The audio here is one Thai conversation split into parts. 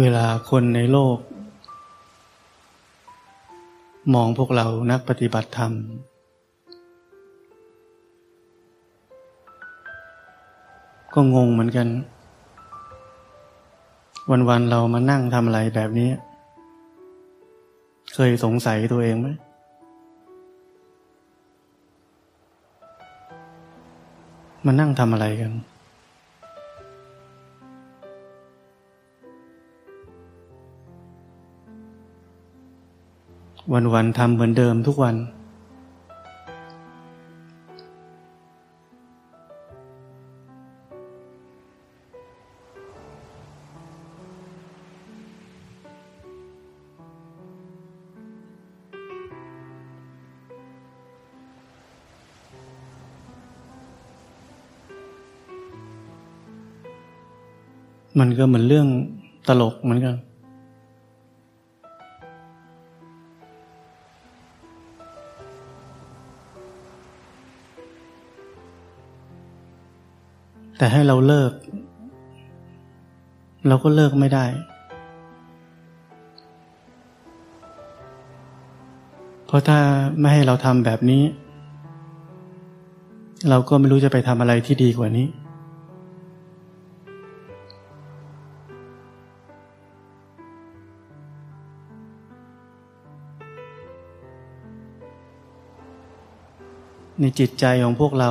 เวลาคนในโลก มองพวกเรานักปฏิบัติธรรม ก็งงเหมือนกัน วันๆเรามานั่งทำอะไรแบบนี้ เคยสงสัยตัวเองไหมมานั่งทำอะไรกัน วันๆทำเหมือนเดิมทุกวัน มันก็เหมือนเรื่องตลกเหมือนกัน แต่ให้เราเลิก เราก็เลิกไม่ได้ เพราะถ้าไม่ให้เราทำแบบนี้ เราก็ไม่รู้จะไปทำอะไรที่ดีกว่านี้ ในจิตใจของพวกเรา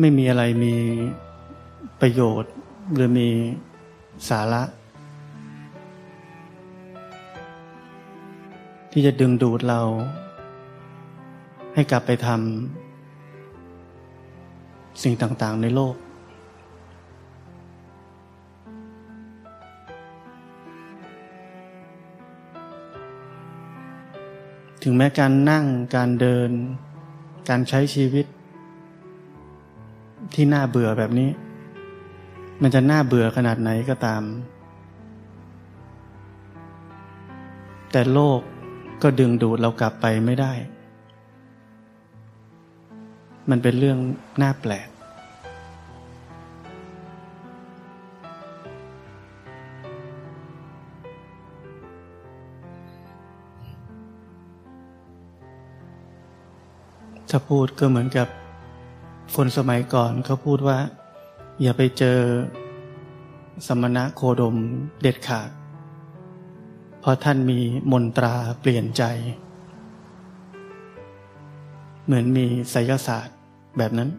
ไม่มีอะไรมีประโยชน์ หรือมีสาระ ที่จะดึงดูดเรา ให้กลับไปทำสิ่งต่างๆในโลก ถึงแม้การนั่งการเดิน การใช้ชีวิต ที่น่าเบื่อแบบนี้ มันจะน่าเบื่อขนาดไหนก็ตาม แต่โลกก็ดึงดูดเรากลับไปไม่ได้ มันเป็นเรื่องน่าแปลก ถ้าพูดก็เหมือนกับ คนสมัยก่อนเขาพูดว่า อย่าไปเจอสมณะโคดมเด็ดขาด เพราะท่านมีมนตราเปลี่ยนใจ เหมือนมีไสยศาสตร์แบบนั้น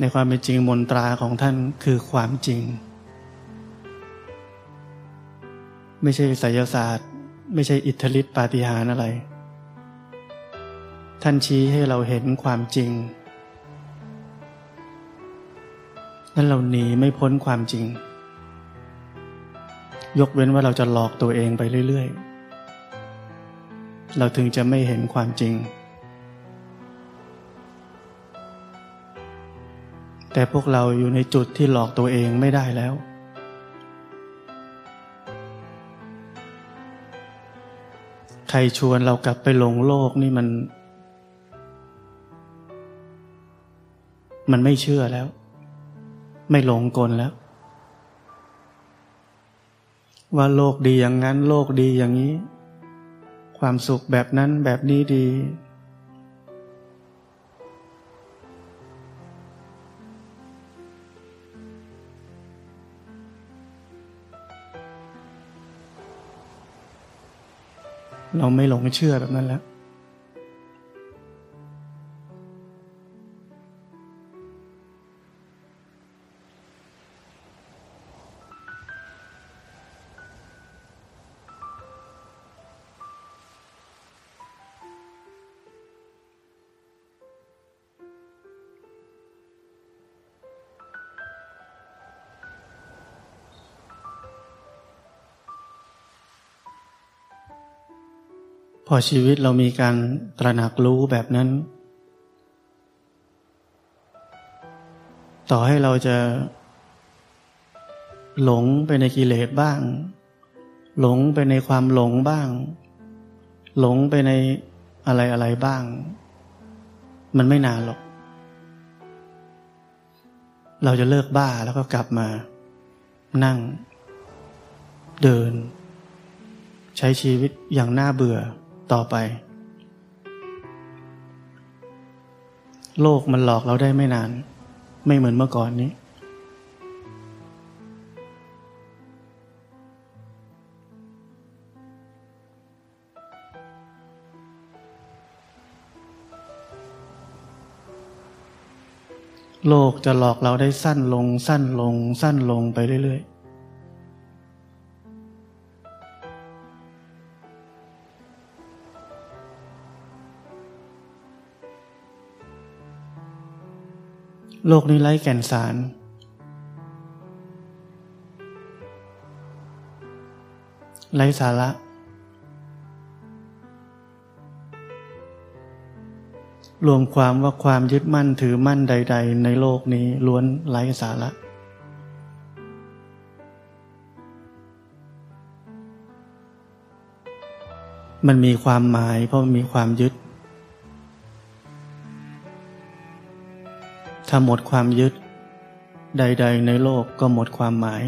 ในความเป็นจริงมนตราของท่านคือความจริง ไม่ใช่ไสยศาสตร์ ไม่ใช่อิทธิฤทธิปาฏิหาริย์อะไร ท่านชี้ให้เราเห็นความจริง นั้นเราหนีไม่พ้นความจริง ยกเว้นว่าเราจะหลอกตัวเองไปเรื่อย ๆ เราถึงจะไม่เห็นความจริง แต่พวกเราอยู่ในจุดที่หลอกตัวเองไม่ได้แล้วใครชวนเรากลับไปหลงโลกนี่มัน มันไม่เชื่อแล้ว ไม่หลงกลแล้ว ว่าโลกดีอย่างนั้น โลกดีอย่างนี้ ความสุขแบบนั้นแบบนี้ดี เราไม่หลงเชื่อแบบนั้นแล้ว พอชีวิตเรามีการตระหนักรู้แบบนั้น ต่อให้เราจะหลงไปในกิเลสบ้าง หลงไปในความหลงบ้าง หลงไปในอะไรอะไรบ้าง มันไม่นานหรอก เราจะเลิกบ้าแล้วก็กลับมา นั่ง เดิน ใช้ชีวิตอย่างน่าเบื่อ ต่อไป โลกมันหลอกเราได้ไม่นาน ไม่เหมือนเมื่อก่อนนี้ โลกจะหลอกเราได้สั้นลงสั้นลง สั้นลงไปเรื่อยๆ โลกนี้ไร้แก่นสาร ไร้สาระ รวมความว่าความยึดมั่นถือมั่นใด ๆ ในโลกนี้ล้วนไร้สาระมันมีความหมายเพราะมันมีความยึด ถ้าหมดความยึด ใด ๆ ในโลกก็หมดความหมาย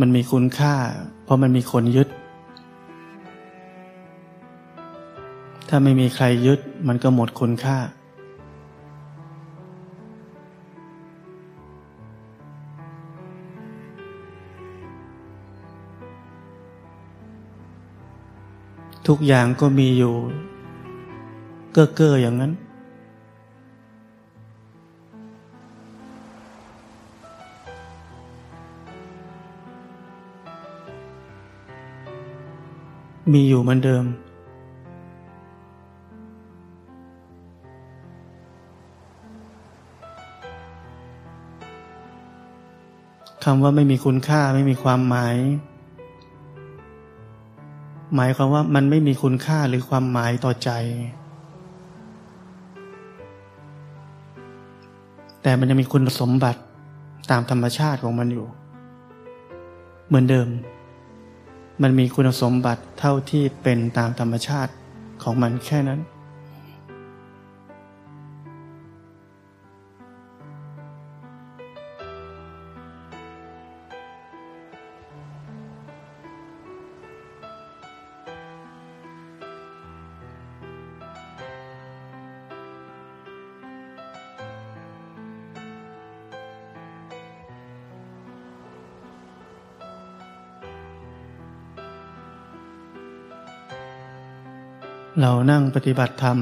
มันมีคุณค่า เพราะมันมีคนยึด ถ้าไม่มีใครยึดมันก็หมดคุณค่า ทุกอย่างก็มีอยู่ เก้อเก้ออย่างนั้น มีอยู่เหมือนเดิม คำว่าไม่มีคุณค่าไม่มีความหมาย หมายความว่ามันไม่มีคุณค่าหรือความหมายต่อใจ แต่มันยังมีคุณสมบัติตามธรรมชาติของมันอยู่ เหมือนเดิม มันมีคุณสมบัติเท่าที่เป็นตามธรรมชาติของมันแค่นั้น เรานั่งปฏิบัติธรรม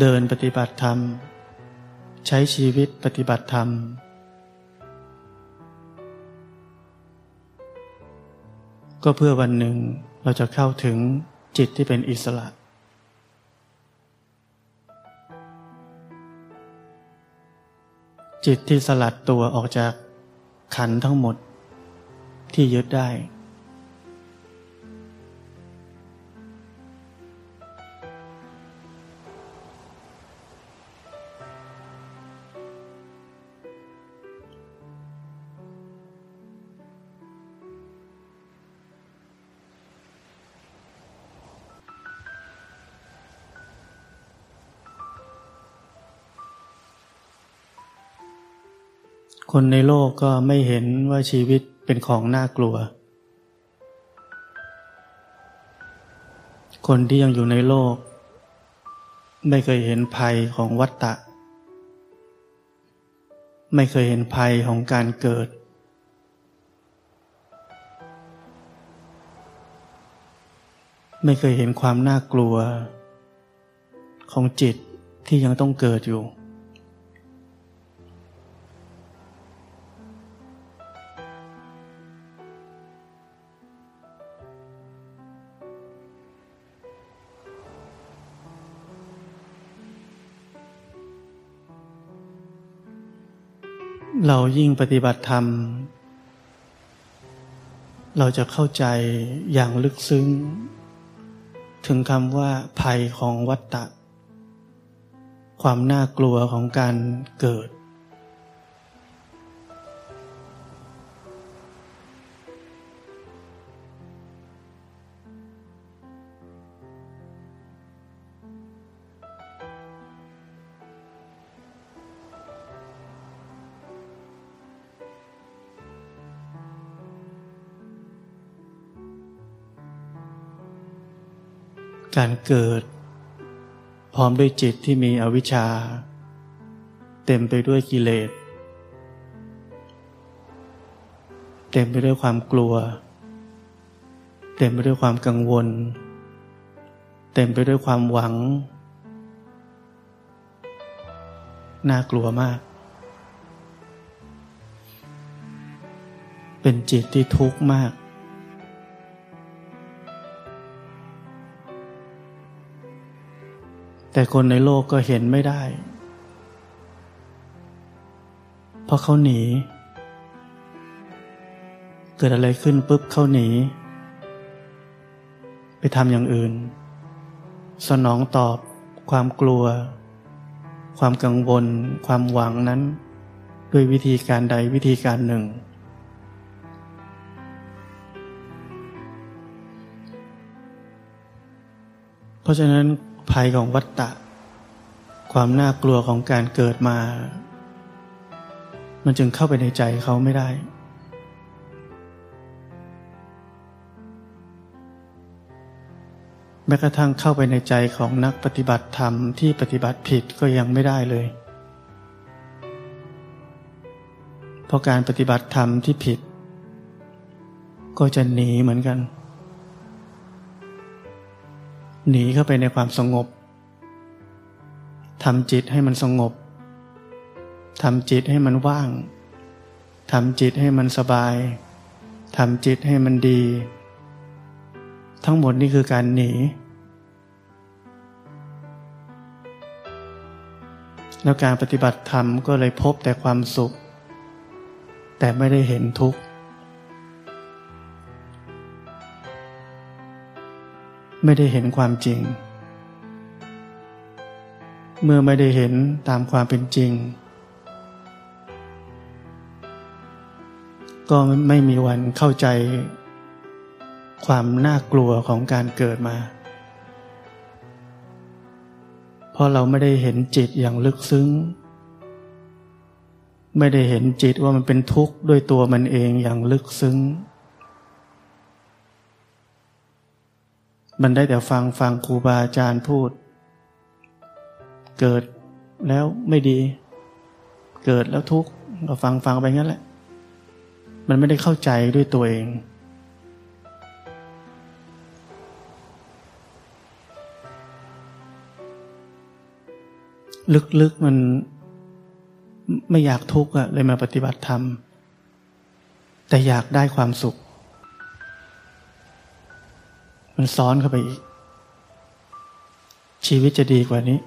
เดินปฏิบัติธรรม ใช้ชีวิตปฏิบัติธรรม ก็เพื่อวันหนึ่งเราจะเข้าถึงจิตที่เป็นอิสระ จิตที่สลัดตัวออกจากขันทั้งหมดที่ยึดได้ คนในโลกก็ไม่เห็นว่าชีวิตเป็นของน่ากลัว คนที่ยังอยู่ในโลก ไม่เคยเห็นภัยของวัฏฏะไม่เคยเห็นภัยของการเกิด ไม่เคยเห็นความน่ากลัว ของจิตที่ยังต้องเกิดอยู่ เรายิ่งปฏิบัติธรรม เราจะเข้าใจอย่างลึกซึ้ง ถึงคำว่าภัยของวัฏฏะความน่ากลัวของการเกิด การเกิด พร้อมด้วยจิตที่มีอวิชชา เต็มไปด้วยกิเลส เต็มไปด้วยความกลัว เต็มไปด้วยความกังวล เต็มไปด้วยความหวัง น่ากลัวมาก เป็นจิตที่ทุกข์มาก แต่คนในโลกก็เห็นไม่ได้ เพราะเขาหนี เกิดอะไรขึ้นปุ๊บเขาหนี ไปทำอย่างอื่น สนองตอบความกลัว ความกังวล ความหวังนั้น ด้วยวิธีการใดวิธีการหนึ่งเพราะฉะนั้น ภัยของวัฏฏะ ความน่ากลัวของการเกิดมา มันจึงเข้าไปในใจเขาไม่ได้ แม้กระทั่งเข้าไปในใจของนักปฏิบัติธรรมที่ปฏิบัติผิดก็ยังไม่ได้เลย เพราะการปฏิบัติธรรมที่ผิด ก็จะหนีเหมือนกัน หนีเข้าไปในความสงบทำจิตให้มันสงบทำจิตให้มันว่างทำจิตให้มันสบายทำจิตให้มันดี ทั้งหมดนี่คือการหนี แล้วการปฏิบัติธรรมก็เลยพบแต่ความสุข แต่ไม่ได้เห็นทุกข์ ไม่ได้เห็นความจริง เมื่อไม่ได้เห็นตามความเป็นจริง ก็ไม่มีวันเข้าใจ ความน่ากลัวของการเกิดมา เพราะเราไม่ได้เห็นจิตอย่างลึกซึ้ง ไม่ได้เห็นจิตว่ามันเป็นทุกข์ด้วยตัวมันเองอย่างลึกซึ้ง มันได้แต่ฟังฟังครูบาอาจารย์พูด เกิดแล้วไม่ดี เกิดแล้วทุกข์ก็ฟังฟังไปงั้นแหละ มันไม่ได้เข้าใจด้วยตัวเองลึกๆมันไม่อยากทุกข์อะเลยมาปฏิบัติธรรม แต่อยากได้ความสุข มันซ้อนเข้าไปอีก ชีวิตจะดีกว่านี้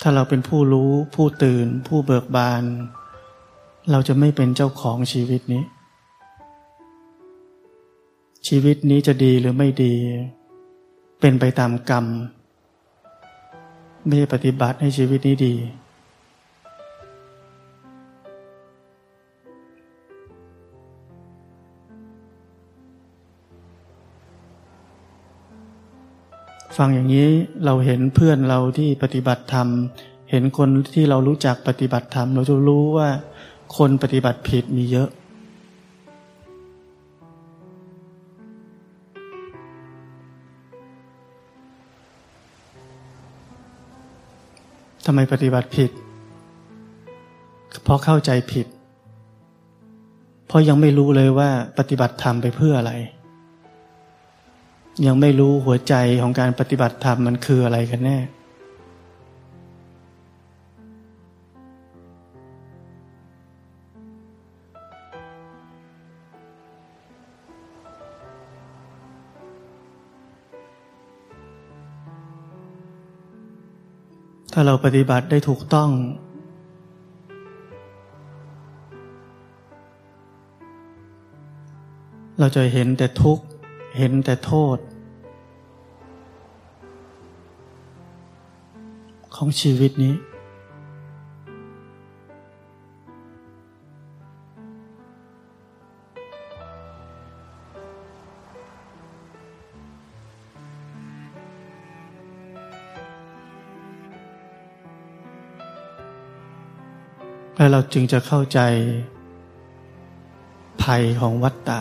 ถ้าเราเป็นผู้รู้ผู้ตื่น ผู้เบิกบาน เราจะไม่เป็นเจ้าของชีวิตนี้ ชีวิตนี้จะดีหรือไม่ดี เป็นไปตามกรรม ไม่ปฏิบัติให้ชีวิตนี้ดี ฟังอย่างนี้เราเห็นเพื่อนเราที่ปฏิบัติธรรม เห็นคนที่เรารู้จักปฏิบัติธรรม เราจะรู้ว่าคนปฏิบัติผิดมีเยอะ ทำไมปฏิบัติผิด เพราะเข้าใจผิด เพราะยังไม่รู้เลยว่าปฏิบัติธรรมไปเพื่ออะไร ยังไม่รู้หัวใจของการปฏิบัติธรรมมันคืออะไรกันแน่ ถ้าเราปฏิบัติได้ถูกต้อง เราจะเห็นแต่ทุกข์ เห็นแต่โทษ ของชีวิตนี้ แล้วเราจึงจะเข้าใจภัยของวัฏฏะ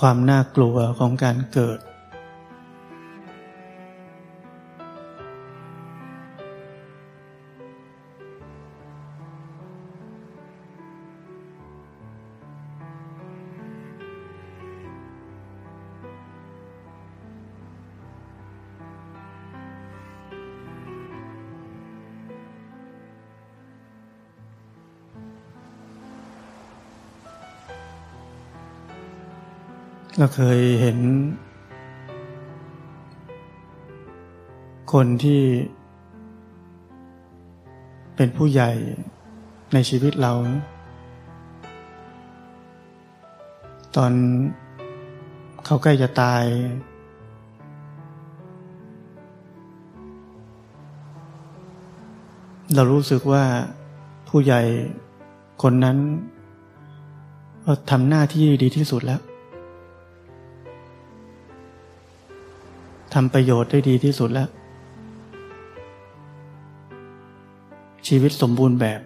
ความน่ากลัวของการเกิด เราเคยเห็น คนที่ เป็นผู้ใหญ่ในชีวิตเรา ตอนเขาใกล้จะตาย เรารู้สึกว่าผู้ใหญ่คนนั้นทำหน้าที่ดีที่สุดแล้ว ทำประโยชน์ได้ดีที่สุดแล้ว ชีวิตสมบูรณ์แบบ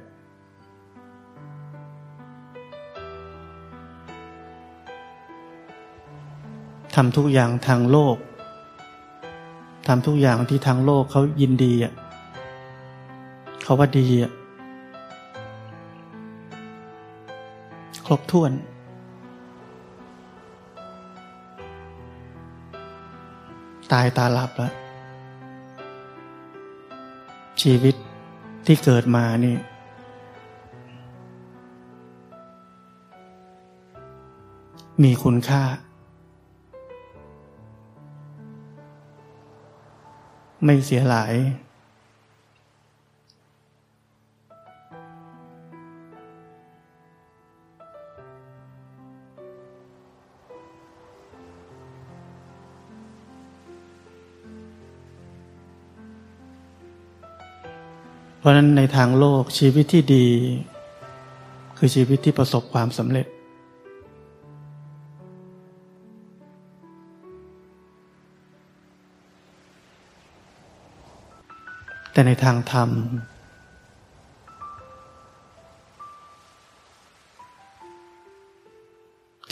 ทำทุกอย่างทางโลก ทำทุกอย่างที่ทางโลกเขายินดีอะเขาว่าดีอะครบถ้วน ตายตาหลับแล้วชีวิตที่เกิดมานี่ มีคุณค่า ไม่เสียหลาย เพราะนั้นในทางโลกชีวิตที่ดี คือชีวิตที่ประสบความสำเร็จ แต่ในทางธรรม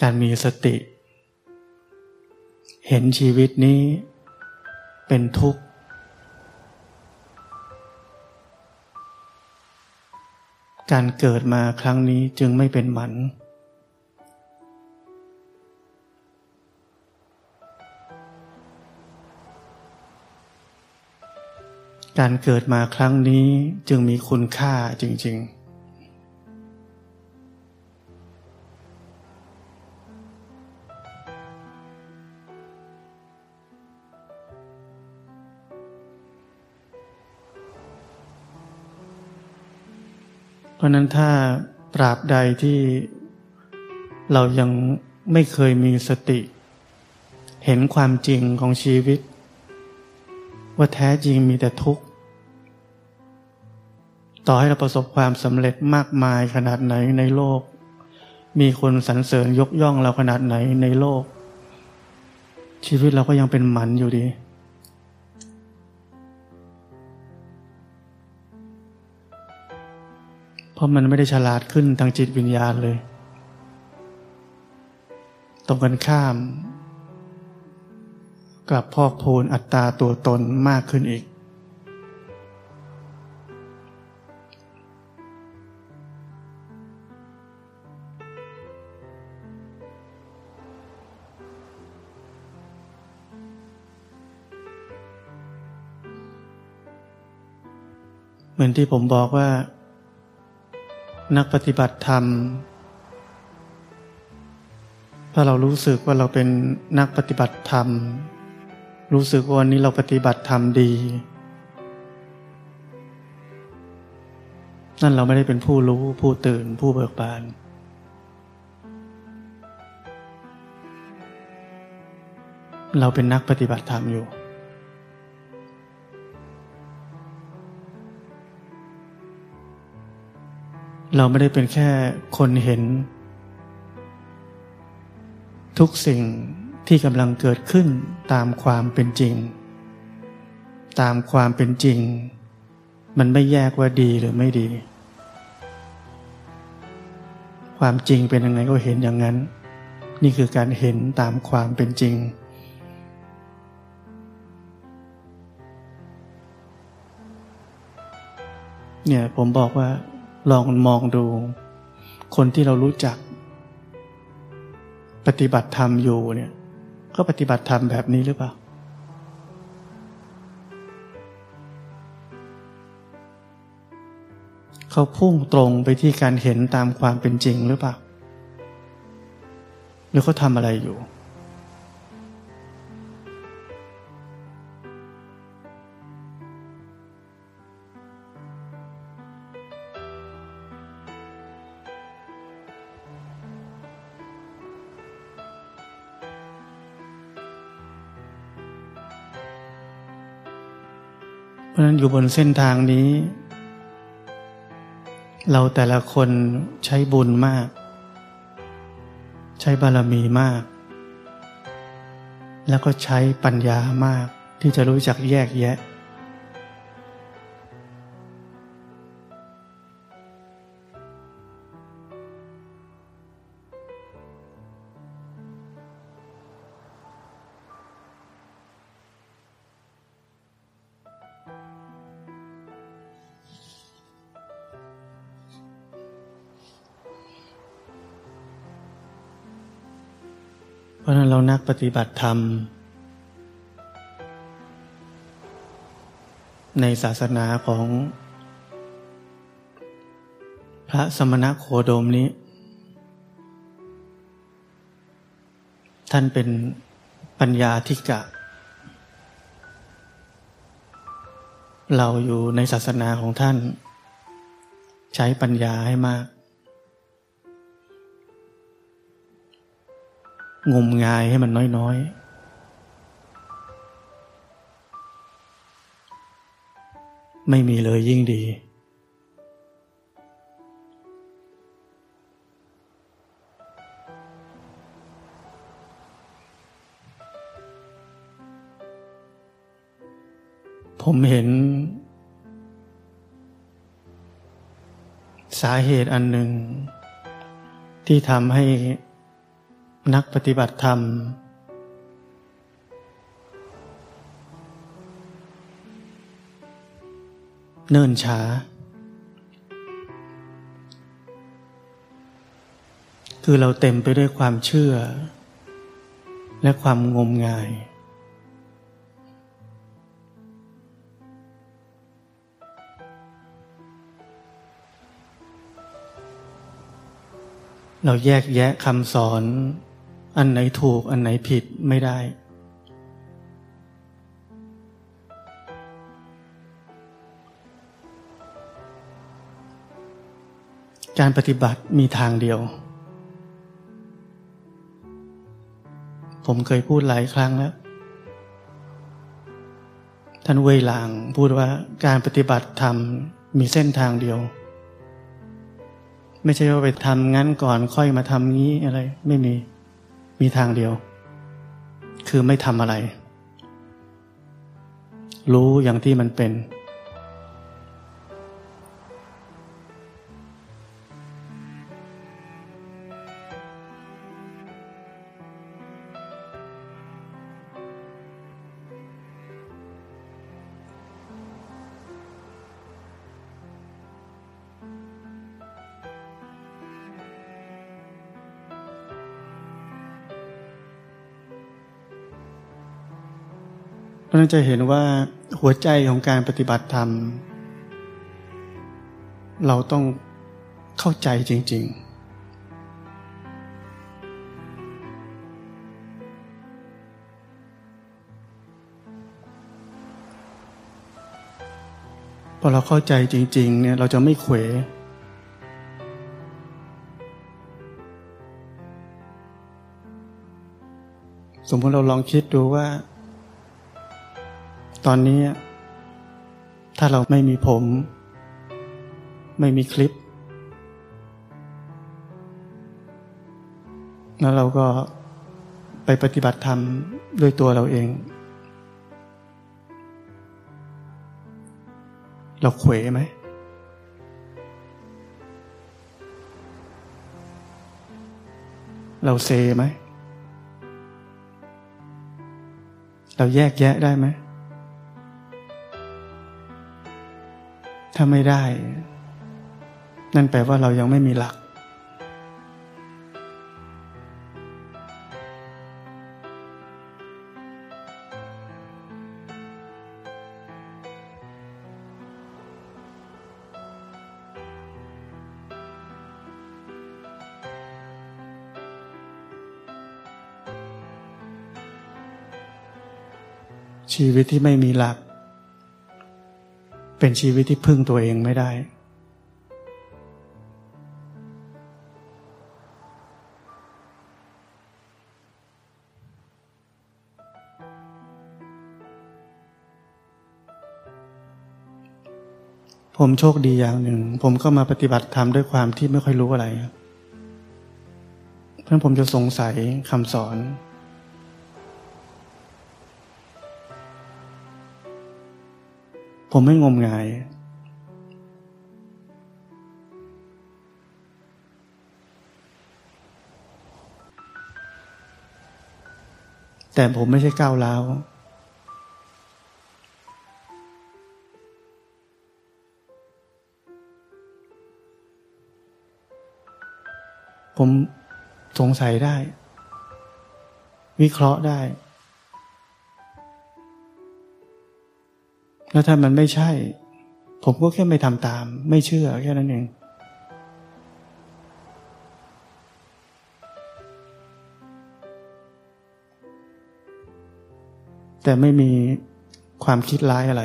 การมีสติ เห็นชีวิตนี้เป็นทุกข์ การเกิดมาครั้งนี้จึงไม่เป็นหมัน การเกิดมาครั้งนี้จึงมีคุณค่าจริง ๆ เพราะนั้นถ้าตราบใดที่เรายังไม่เคยมีสติ เห็นความจริงของชีวิต ว่าแท้จริงมีแต่ทุกข์ ต่อให้เราประสบความสำเร็จมากมายขนาดไหนในโลก มีคนสรรเสริญยกย่องเราขนาดไหนในโลก ชีวิตเราก็ยังเป็นหมันอยู่ดี ราะมันไม่ได้ฉลาดขึ้นทางจิตวิญญาณเลย ตรงกันข้าม กลับพอกพูนอัตตาตัวตนมากขึ้นอีก เหมือนที่ผมบอกว่า นักปฏิบัติธรรม ถ้าเรารู้สึกว่าเราเป็นนักปฏิบัติธรรม รู้สึกว่าวันนี้เราปฏิบัติธรรมดี นั่นเราไม่ได้เป็นผู้รู้ผู้ตื่นผู้เบิกบาน เราเป็นนักปฏิบัติธรรมอยู่ เราไม่ได้เป็นแค่คนเห็น ทุกสิ่งที่กำลังเกิดขึ้นตามความเป็นจริง ตามความเป็นจริง มันไม่แยกว่าดีหรือไม่ดีคความจริงเป็นยังไงก็เห็นอย่างนั้น นี่คือการเห็นตามความเป็นจริงเนี่ยผมบอกว่า ลองมองดู คนที่เรารู้จัก ปฏิบัติธรรมอยู่เนี่ย ก็ปฏิบัติธรรมแบบนี้หรือเปล่า เขาพุ่งตรงไปที่การเห็นตามความเป็นจริงหรือเปล่า หรือเขาทำอะไรอยู่ นั้นอยู่บนเส้นทางนี้ เราแต่ละคนใช้บุญมาก ใช้บารมีมาก แล้วก็ใช้ปัญญามากที่จะรู้จักแยกแยะ เพราะนั้นเรานักปฏิบัติธรรม ในศาสนาของ พระสมณโคดมนี้ ท่านเป็นปัญญาธิกะ เราอยู่ในศาสนาของท่าน ใช้ปัญญาให้มาก งมงายให้มันน้อยๆไม่มีเลยยิ่งดี ผมเห็น สาเหตุอันหนึ่งที่ทำให้ นักปฏิบัติธรรม เนิ่นช้า คือเราเต็มไปด้วยความเชื่อ และความงมงาย เราแยกแยะคำสอน อันไหนถูกอันไหนผิดไม่ได้ การปฏิบัติมีทางเดียว ผมเคยพูดหลายครั้งแล้ว ท่านเวหลางพูดว่าการปฏิบัติธรรมมีเส้นทางเดียวไม่ใช่ว่าไปทำงั้นก่อนค่อยมาทำงี้อะไร ไม่มี มีทางเดียว คือไม่ทำอะไร รู้อย่างที่มันเป็น เราจะเห็นว่าหัวใจของการปฏิบัติธรรม เราต้องเข้าใจจริง ๆพอเราเข้าใจจริง ๆ เนี่ย เราจะไม่เขว สมมติเราลองคิดดูว่า ตอนนี้ ถ้าเราไม่มีผม ไม่มีคลิป แล้วเราก็ไปปฏิบัติธรรมด้วยตัวเราเอง เราเขวไหม เราเซไหม เราแยกแยะได้ไหม ถ้าไม่ได้ นั่นแปลว่าเรายังไม่มีหลัก ชีวิตที่ไม่มีหลัก เป็นชีวิตที่พึ่งตัวเองไม่ได้ ผมโชคดีอย่างหนึ่ง ผมก็มาปฏิบัติธรรมด้วยความที่ไม่ค่อยรู้อะไร เพราะผมจะสงสัยคำสอน ผมไม่งมงาย แต่ผมไม่ใช่ก้าวร้าวผมสงสัยได้ วิเคราะห์ได้ แล้วถ้ามันไม่ใช่ ผมก็แค่ไม่ทำตาม ไม่เชื่อแค่นั้นเองแต่ไม่มีความคิดร้ายอะไร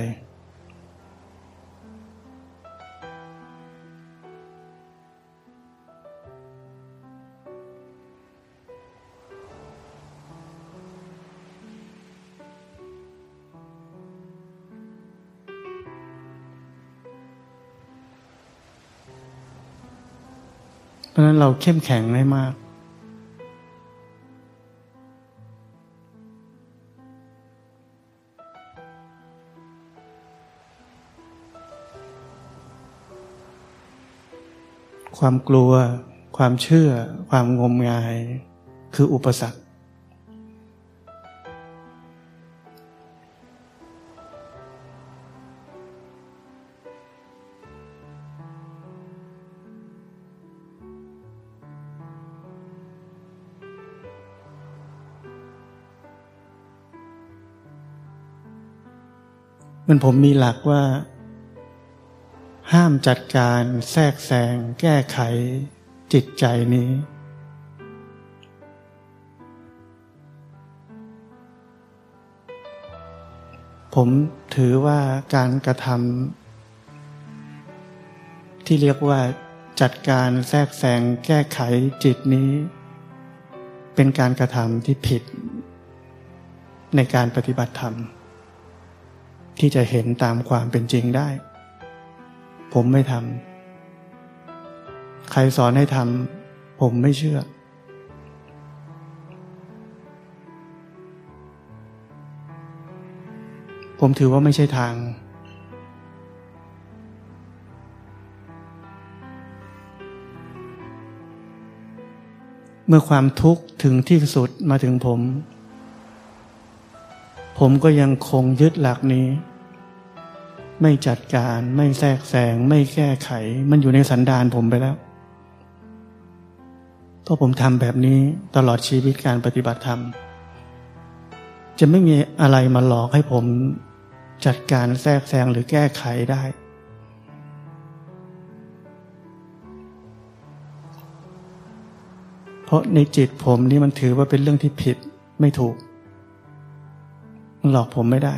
ราะนั้นเราเข้มแข็งได้มาก ความกลัว ความเชื่อ ความงมงาย คืออุปสรรค มันผมมีหลักว่า ห้ามจัดการแทรกแซงแก้ไขจิตใจนี้ ผมถือว่าการกระทำที่เรียกว่าจัดการแทรกแซงแก้ไขจิตนี้ เป็นการกระทำที่ผิด ในการปฏิบัติธรรม ที่จะเห็นตามความเป็นจริงได้ ผมไม่ทำใครสอนให้ทำผมไม่เชื่อ ผมถือว่าไม่ใช่ทาง เมื่อความทุกข์ถึงที่สุดมาถึงผม ผมก็ยังคงยึดหลักนี้ ไม่จัดการไม่แทรกแซงไม่แก้ไข มันอยู่ในสันดานผมไปแล้วเพราะผมทำแบบนี้ตลอดชีวิตการปฏิบัติธรรม จะไม่มีอะไรมาหลอกให้ผมจัดการแทรกแซงหรือแก้ไขได้ เพราะในจิตผมนี่มันถือว่าเป็นเรื่องที่ผิดไม่ถูก หลอกผมไม่ได้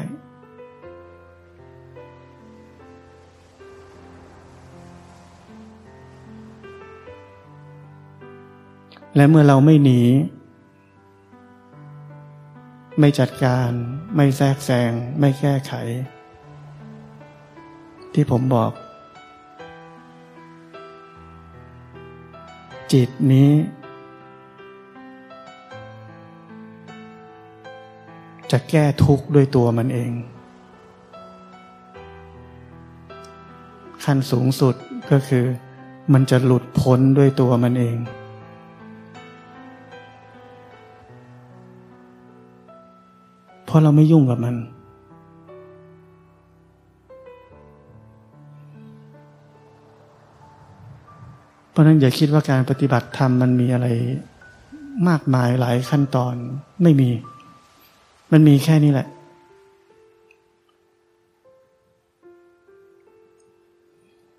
และเมื่อเราไม่หนี ไม่จัดการ ไม่แทรกแซง ไม่แก้ไข ที่ผมบอก จิตนี้ จะแก้ทุกข์ด้วยตัวมันเอง ขั้นสูงสุดก็คือ มันจะหลุดพ้นด้วยตัวมันเอง เพราะเราไม่ยุ่งกับมัน เพราะนั้นอย่าคิดว่าการปฏิบัติธรรมมันมีอะไรมากมายหลายขั้นตอนไม่มี มันมีแค่นี้แหละ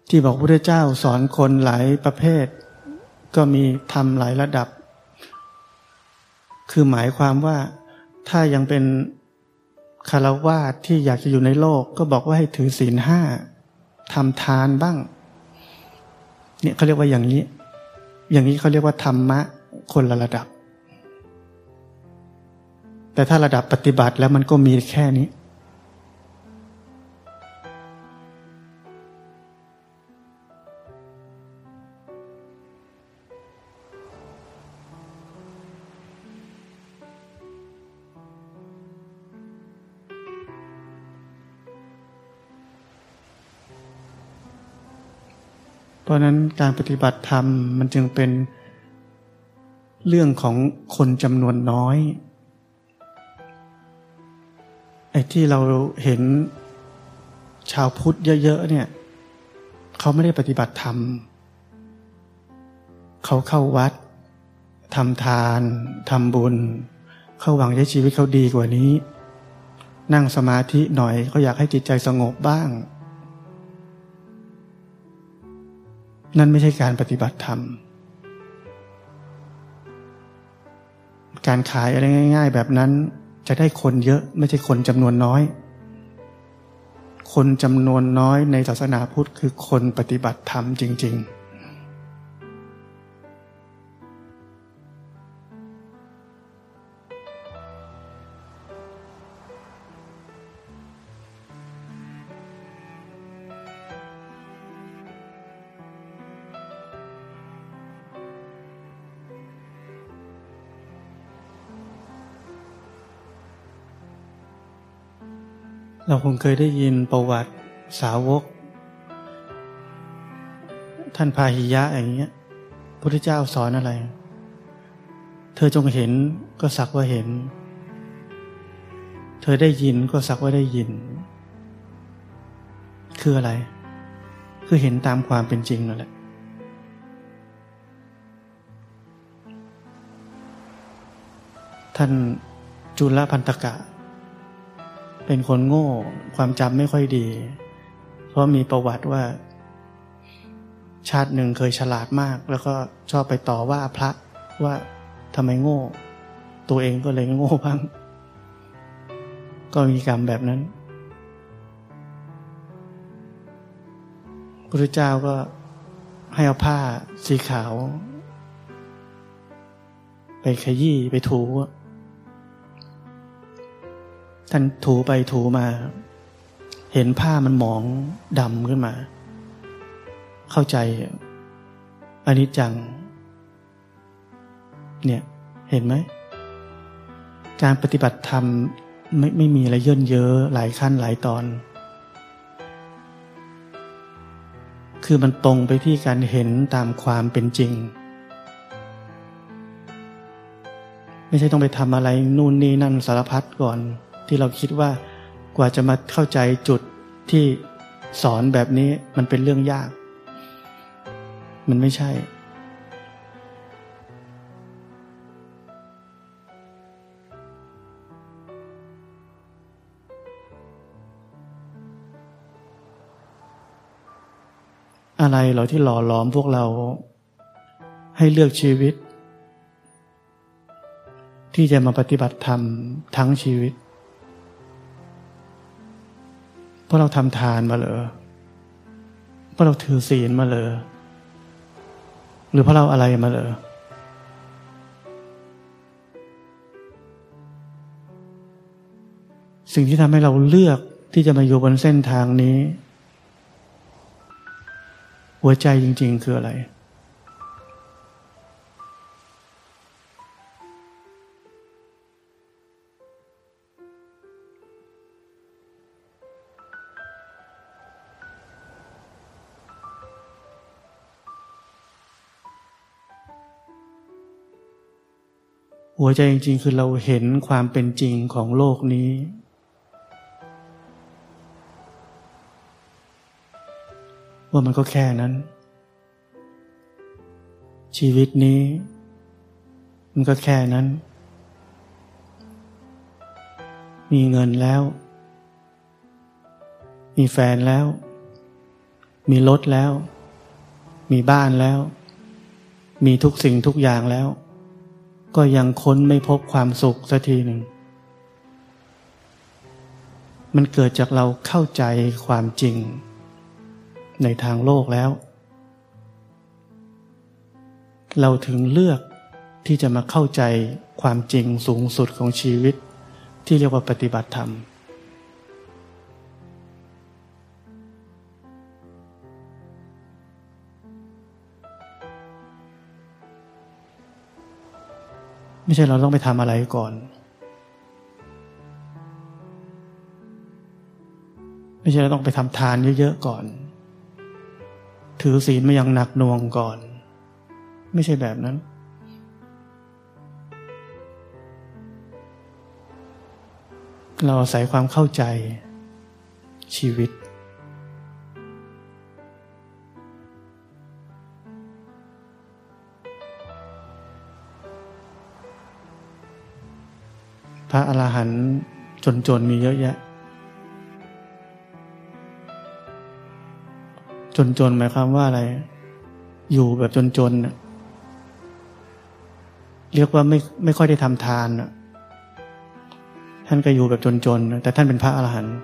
ที่บอกพระเจ้าสอนคนหลายประเภท ก็มีทำหลายระดับ คือหมายความว่าถ้ายังเป็นคารวาสที่อยากจะอยู่ในโลก ก็บอกว่าให้ถือศีลห้าทำทานบ้าง เนี่ยเขาเรียกว่าอย่างนี้ อย่างนี้เขาเรียกว่าธรรมะคนละระดับ แต่ถ้าระดับปฏิบัติแล้วมันก็มีแค่นี้ เพราะนั้นการปฏิบัติธรรมมันจึงเป็นเรื่องของคนจำนวนน้อย อ้ที่เราเห็นชาวพุทธเยอะๆเนี่ยเขาไม่ได้ปฏิบัติธรรมเขาเข้าวัดทำทานทำบุญ เขาหวังให้ชีวิตเขาดีกว่านี้ นั่งสมาธิหน่อยก็อยากให้จิตใจสงบบ้าง นั่นไม่ใช่การปฏิบัติธรรม การขายอะไรง่าย ๆ แบบนั้น จะได้คนเยอะไม่ใช่คนจำนวนน้อย คนจำนวนน้อยในศาสนาพุทธคือคนปฏิบัติธรรมจริง ๆ เราคงเคยได้ยินประวัติสาวก ท่านพาหิยะอย่างเงี้ยพระเจ้าสอนอะไร เธอจงเห็นก็สักว่าเห็น เธอได้ยินก็สักว่าได้ยิน คืออะไร คือเห็นตามความเป็นจริงนั่นแหละท่านจุลพันตกะ เป็นคนโง่ ความจำไม่ค่อยดี เพราะมีประวัติว่า ชาติหนึ่งเคยฉลาดมาก แล้วก็ชอบไปต่อว่าพระว่าทำไมโง่ ตัวเองก็เลยโง่บ้าง ก็มีกรรมแบบนั้นพระเจ้าก็ให้เอาผ้าสีขาว ไปขยี้ไปถู ท่านถูไปถูมา เห็นผ้ามันหมองดำขึ้นมา เข้าใจอันนี้จัง เนี่ยเห็นไหม การปฏิบัติธรรมไม่ไม่มีอะไรย่นเยอะหลายขั้นหลายตอน คือมันตรงไปที่การเห็นตามความเป็นจริง ไม่ใช่ต้องไปทำอะไรนู่นนี่นั่นสารพัดก่อน ที่เราคิดว่ากว่าจะมาเข้าใจจุดที่สอนแบบนี้มันเป็นเรื่องยาก มันไม่ใช่ อะไรเหรอที่หล่อหลอมพวกเราให้เลือกชีวิต ที่จะมาปฏิบัติธรรมทั้งชีวิต พราะเราทำทานมาเลยเพราะเราถือศีลมาเลยหรือเพราะเราอะไรมาเลยสิ่งที่ทำให้เราเลือกที่จะมาอยู่บนเส้นทางนี้ หัวใจจริง ๆ คืออะไร หัวใจจริง ๆ คือเราเห็นความเป็นจริงของโลกนี้ ว่ามันก็แค่นั้น ชีวิตนี้ มันก็แค่นั้น มีเงินแล้ว มีแฟนแล้ว มีรถแล้ว มีบ้านแล้ว มีทุกสิ่งทุกอย่างแล้ว ก็ยังค้นไม่พบความสุขสักทีหนึ่ง มันเกิดจากเราเข้าใจความจริง ในทางโลกแล้ว เราถึงเลือกที่จะมาเข้าใจความจริงสูงสุดของชีวิตที่เรียกว่าปฏิบัติธรรม ไม่ใช่เราต้องไปทำอะไรก่อน ไม่ใช่เราต้องไปทำทานเยอะๆก่อน ถือศีลมายังหนักหน่วงก่อน ไม่ใช่แบบนั้น เราอาศัยความเข้าใจชีวิต ระอรหันต์จนๆมีเยอะแยะ จนๆหมายความว่าอะไร อยู่แบบจนๆเรียกว่าไม่ไม่ค่อยได้ทำทานท่านก็อยู่แบบจนๆแต่ท่านเป็นพระอรหันต์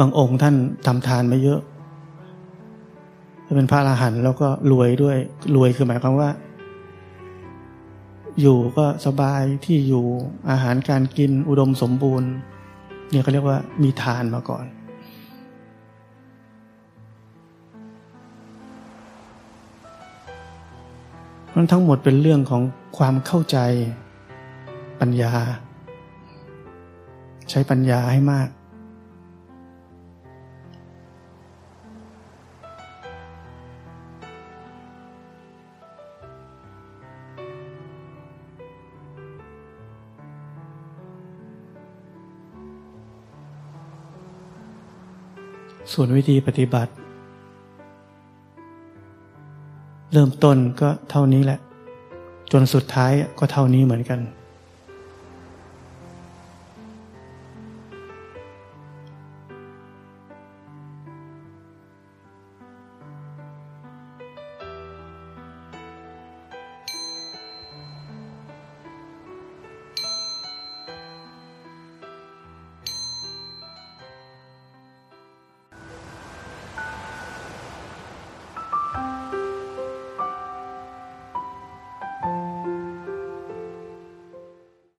บางองค์ท่านทำทานไมาเยอะเป็นพระอรหันต์แล้วก็รวยด้วยรวยคือหมายความว่า อยู่ก็สบายที่อยู่อาหารการกินอุดมสมบูรณ์ เนี่ยเขาเรียกว่ามีทานมาก่อน มันทั้งหมดเป็นเรื่องของความเข้าใจปัญญา ใช้ปัญญาให้มาก ส่วนวิธีปฏิบัติ เริ่มต้นก็เท่านี้แหละ จนสุดท้ายก็เท่านี้เหมือนกัน